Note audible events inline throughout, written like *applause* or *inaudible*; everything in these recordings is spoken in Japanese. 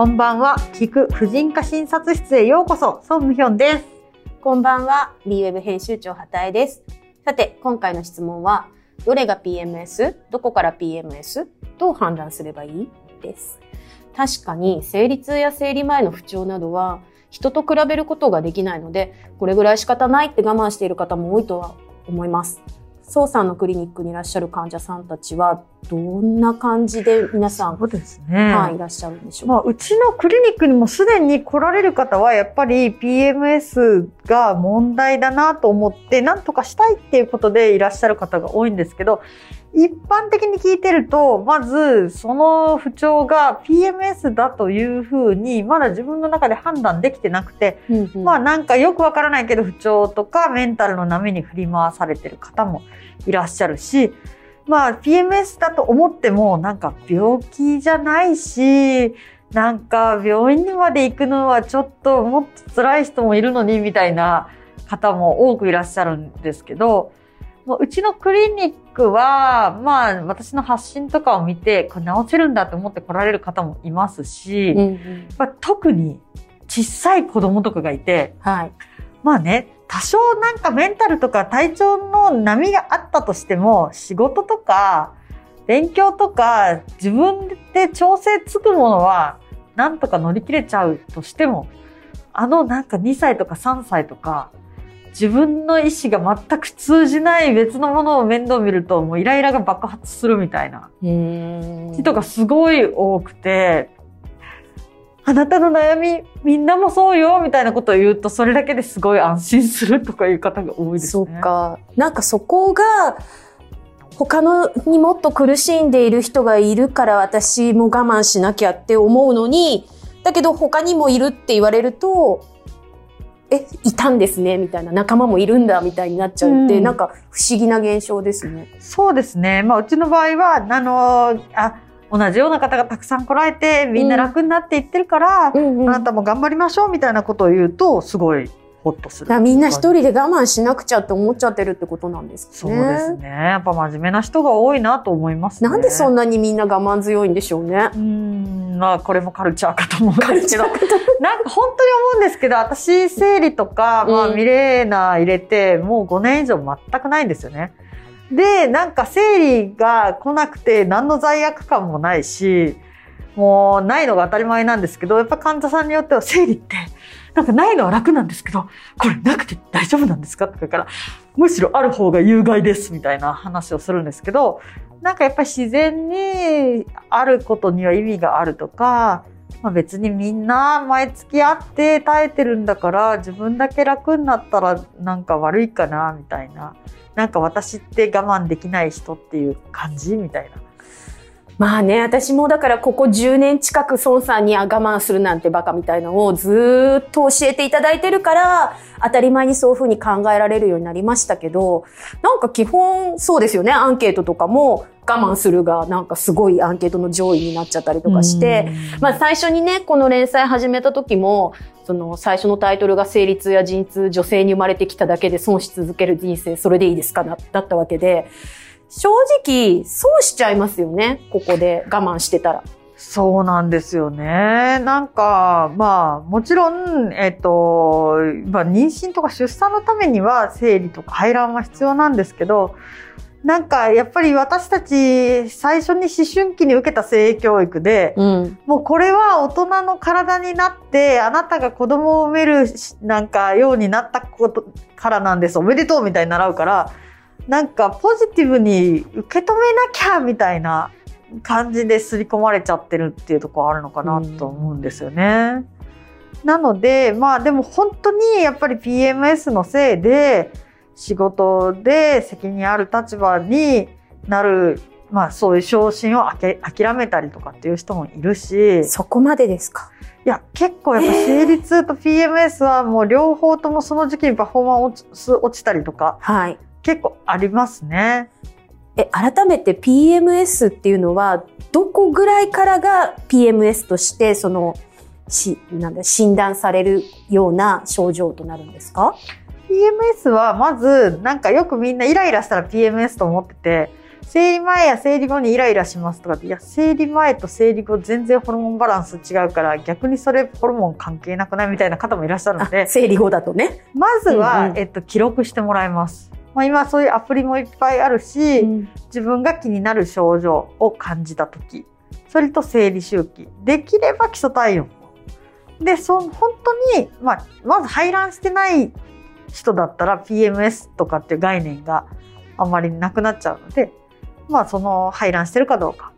こんばんは。聞く婦人科診察室へようこそ。ソンムヒョンです。こんばんは。BWEB 編集長畑江です。さて、今回の質問は、どれが PMS? どこから PMS? どう判断すればいい？です。確かに、生理痛や生理前の不調などは、人と比べることができないので、これぐらい仕方ないって我慢している方も多いとは思います。宋さんのクリニックにいらっしゃる患者さんたちは、どんな感じで皆さん、そうですね。はい、いらっしゃるんでしょうか？まあ、うちのクリニックにもすでに来られる方は、やっぱり PMS が問題だなと思って、なんとかしたいっていうことでいらっしゃる方が多いんですけど、一般的に聞いてると、まず、その不調が PMS だというふうに、まだ自分の中で判断できてなくて、うんうん。まあなんかよくわからないけど不調とかメンタルの波に振り回されてる方もいらっしゃるし、まあ PMS だと思ってもなんか病気じゃないし、なんか病院にまで行くのはちょっともっと辛い人もいるのにみたいな方も多くいらっしゃるんですけど、もううちのクリニックは、まあ私の発信とかを見て、これ治せるんだと思って来られる方もいますし、うんうんまあ、特に小さい子供とかがいて、はい。まあね、多少なんかメンタルとか体調の波があったとしても、仕事とか勉強とか自分で調整つくものはなんとか乗り切れちゃうとしても、あのなんか2歳とか3歳とか、自分の意思が全く通じない別のものを面倒見るともうイライラが爆発するみたいなうん人がすごい多くて、あなたの悩みみんなもそうよみたいなことを言うとそれだけですごい安心するとかいう方が多いですね。そっか。なんかそこが、他のにもっと苦しんでいる人がいるから私も我慢しなきゃって思うのに、だけど他にもいるって言われると、え、いたんですねみたいな、仲間もいるんだみたいになっちゃうって、うんなんか不思議な現象ですね。そうですね。まあうちの場合はあのあ同じような方がたくさん来られてみんな楽になっていってるから、うんうんあなたも頑張りましょうみたいなことを言うとすごいホッとする。みんな一人で我慢しなくちゃって思っちゃってるってことなんですそうね。ですね。やっぱ真面目な人が多いなと思いますね。なんでそんなにみんな我慢強いんでしょうねう。ーん、まあこれもカルチャーかと思うんですけど、なんか本当に思うんですけど、私生理とか、まあうんミレーナ入れてもう5年以上全くないんですよね。で、なんか生理が来なくて何の罪悪感もないし、もうないのが当たり前なんですけど、やっぱ患者さんによっては生理って、なんかないのは楽なんですけど、これなくて大丈夫なんですか？とか言うから、むしろある方が有害ですみたいな話をするんですけど、なんかやっぱり自然にあることには意味があるとか、まあ、別にみんな毎月会って耐えてるんだから自分だけ楽になったらなんか悪いかなみたいな。なんか私って我慢できない人っていう感じみたいな。まあね、私もだからここ10年近く孫さんにあ我慢するなんてバカみたいのをずーっと教えていただいてるから、当たり前にそういうふうに考えられるようになりましたけど、なんか基本そうですよね、アンケートとかも我慢するがなんかすごいアンケートの上位になっちゃったりとかして、まあ最初にね、この連載始めた時も、その最初のタイトルが生理痛や陣痛、女性に生まれてきただけで損し続ける人生、それでいいですかなだったわけで、正直、損しちゃいますよね。ここで我慢してたら。そうなんですよね。なんか、まあ、もちろん、えっと、まあ、妊娠とか出産のためには生理とか排卵は必要なんですけど、なんか、やっぱり私たち、最初に思春期に受けた性教育で、うん。もうこれは大人の体になって、あなたが子供を産めるし、なんか、ようになったことからなんです。おめでとうみたいに習うから、なんか、ポジティブに受け止めなきゃみたいな感じで刷り込まれちゃってるっていうところあるのかなと思うんですよね。なので、まあでも本当にやっぱり PMS のせいで、仕事で責任ある立場になる、まあそういう昇進をあけ諦めたりとかっていう人もいるし、そこまでですか？いや、結構やっぱ生理痛と PMS はもう両方ともその時期にパフォーマンス落ちたりとかはい。結構ありますね。え、改めて PMS っていうのは、どこぐらいからが PMS として、その、し、なんだ、診断されるような症状となるんですか？PMS はまずなんかよくみんなイライラしたら PMS と思ってて、生理前や生理後にイライラしますとかって、いや、生理前と生理後全然ホルモンバランス違うから、逆にそれホルモン関係なくないみたいな方もいらっしゃるのあで、生理後だとね。まずは、うんうんえっと、記録してもらいます。まあ、今そういうアプリもいっぱいあるし、うん。自分が気になる症状を感じた時それと生理周期。できれば基礎体温。でそ本当に、まあ、まず排卵してない人だったら PMS とかっていう概念があんまりなくなっちゃうので、まあ、その排卵してるかどうか。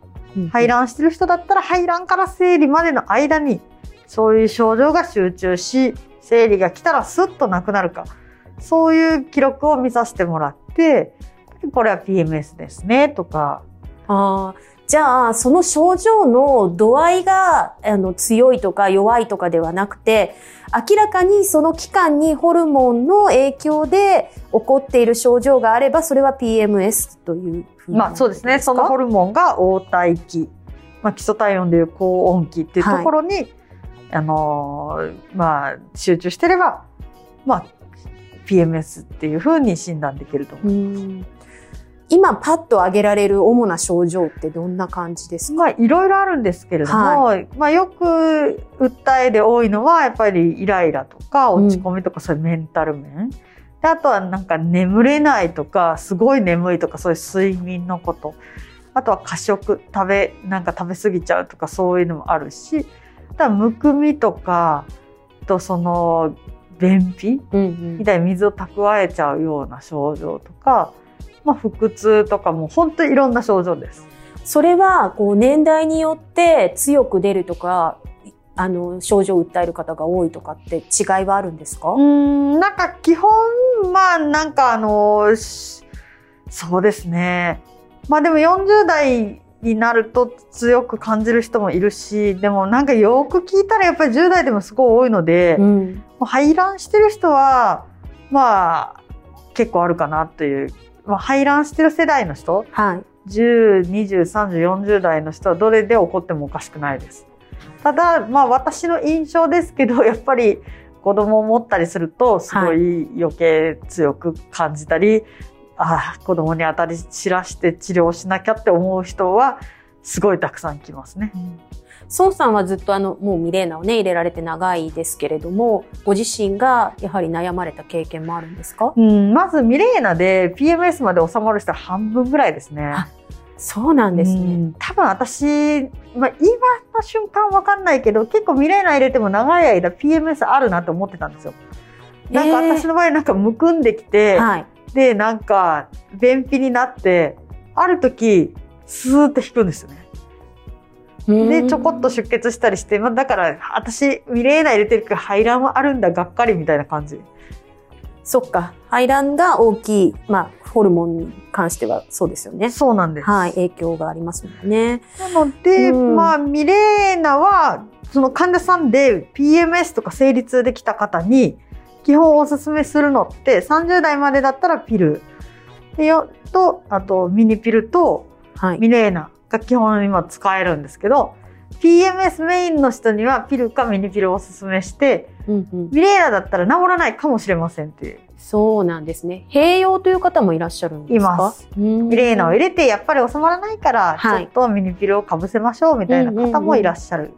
排卵してる人だったら排卵から生理までの間にそういう症状が集中し生理が来たらスッとなくなるかそういう記録を見させてもらってこれは PMS ですねとか。ああ、じゃあ、その症状の度合いがあの強いとか弱いとかではなくて、明らかにその期間にホルモンの影響で起こっている症状があれば、それは PMS というふうにまあそうですね。そのホルモンが黄体期、まあ、基礎体温でいう高温期っていうところに、あのーまあ集中してればまあ PMS っていうふうに診断できると思う。うん。今パッと挙げられる主な症状ってどんな感じですか？まあいろいろあるんですけれども、まあよく訴えで多いのはやっぱりイライラとか落ち込みとかそういうメンタル面、であとはなんか眠れないとかすごい眠いとかそういう睡眠のこと。あとは過食食べなんか食べ過ぎちゃうとかそういうのもあるし。あとはむくみとかあとその便秘？うんみたいに水を蓄えちゃうような症状とか、まあ、腹痛とかも本当にいろんな症状です。それはこう年代によって強く出るとか、あの症状を訴える方が多いとかって違いはあるんですか？うーんなんか基本まあなんかあのしそうですね。まあでも40代になると強く感じる人もいるしでもなんかよく聞いたらやっぱり10代でもすごい多いので、もうんう排卵してる人はまあ結構あるかなという、まあ、排卵してる世代の人はい。10203040代の人はどれで起こってもおかしくないです。ただまあ私の印象ですけど *laughs* やっぱり子供を持ったりするとすごい余計強く感じたり、ああ子供に当たり散らして治療しなきゃって思う人はすごいたくさん来ますね。孫さんはずっとあの、もうミレーナをね、入れられて長いですけれども、ご自身がやはり悩まれた経験もあるんですか？うん、まずミレーナで PMS まで収まる人は半分ぐらいですね。あそうなんですうね。ん多分私、まあ、今の瞬間わかんないけど結構ミレーナ入れても長い間 PMS あるなと思ってたんですよ。なんかえー私の場合なんかむくんできて、はい。でなんか便秘になってある時スーッと引くんですよね。でちょこっと出血したりして、まあ、だから私ミレーナ入れてるから排卵はあるんだがっかりみたいな感じ。そっか。排卵が大きい、まあ、ホルモンに関してはそうですよね。そうなんです。はい。影響がありますもんね。なので、うんまあ、ミレーナは、その患者さんで PMS とか生理痛で来た方に、基本おすすめするのって、30代までだったらピル。でよと、あとミニピルとはい。ミレーナが基本今使えるんですけど、PMS メインの人にはピルかミニピルをおすすめして、うんうん、ミレーナだったら治らないかもしれませんっていう。そうなんですね。併用という方もいらっしゃるんですか？います。ミミレーナを入れてやっぱり収まらないから、ちはいょっとミニピルをかぶせましょうみたいな方もいらっしゃる。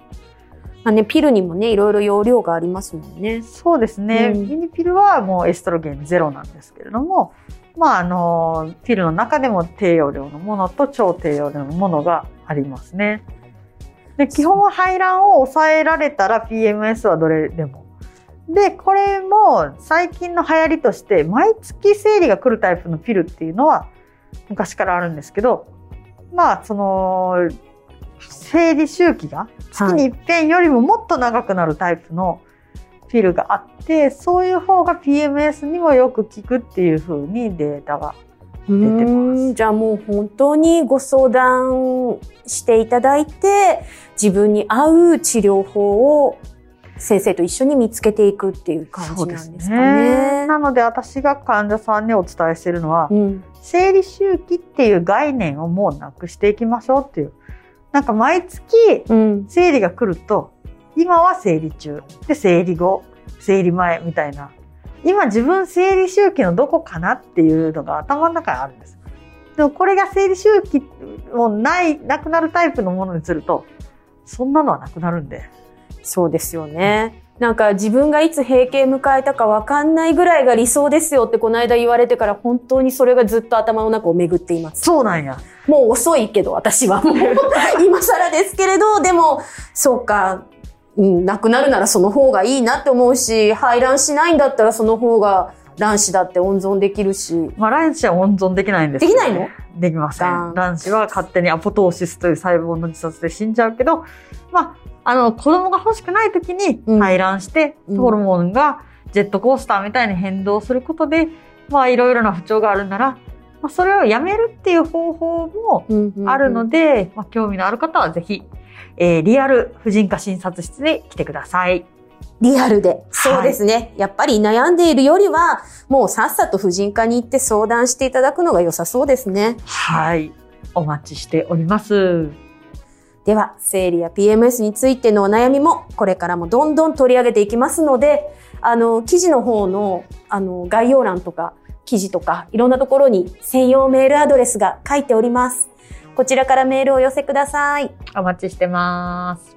まあね、ピルにもね、いろいろ容量がありますもんね。そうですね、うんミニピルはもうエストロゲンゼロなんですけれども、まあ、あのピルの中でも低用量のものと超低用量のものがありますね。で基本は排卵を抑えられたら PMS はどれでも。でこれも最近の流行りとして毎月生理が来るタイプのピルっていうのは昔からあるんですけどまあその生理周期が月に一遍よりももっと長くなるタイプのピルがあって、そういう方が PMS にもよく効くっていう風にデータが。うてますじゃあもう本当にご相談していただいて、自分に合う治療法を先生と一緒に見つけていくっていう感じなんですかね。なので私が患者さんにお伝えしているのは、うん、生理周期っていう概念をもうなくしていきましょうっていう。なんか毎月うん、生理が来ると、今は生理中、で生理後、生理前みたいな。今自分生理周期のどこかなっていうのが頭の中にあるんです。でもこれが生理周期もない、なくなるタイプのものにすると、そんなのはなくなるんで。そうですよね。なんか自分がいつ閉経迎えたかわかんないぐらいが理想ですよってこの間言われてから本当にそれがずっと頭の中を巡っています。そうなんや。もう遅いけど私はもう今更ですけれど、でもそうか、うん、なくなるならその方がいいなって思うし、排卵しないんだったらその方が卵子だって温存できるし。まあ、卵子は温存できないんですけどできないの？できませがんん。卵子は勝手にアポトーシスという細胞の自殺で死んじゃうけど、まあ、あの、子供が欲しくない時にうん排卵して、うんホルモンがジェットコースターみたいに変動することで、まあ、いろいろな不調があるなら、まあ、それをやめるっていう方法もあるので、まあ、興味のある方はぜひ、えーリアル婦人科診察室に来てください。リアルで。そうですね。やっぱり悩んでいるよりは、もうさっさと婦人科に行って相談していただくのが良さそうですね。はい。お待ちしております。では、生理や PMS についてのお悩みも、これからもどんどん取り上げていきますので、あの、記事の方の、あの、概要欄とか、記事とか、いろんなところに専用メールアドレスが書いております。こちらからメールをお寄せください。お待ちしてます。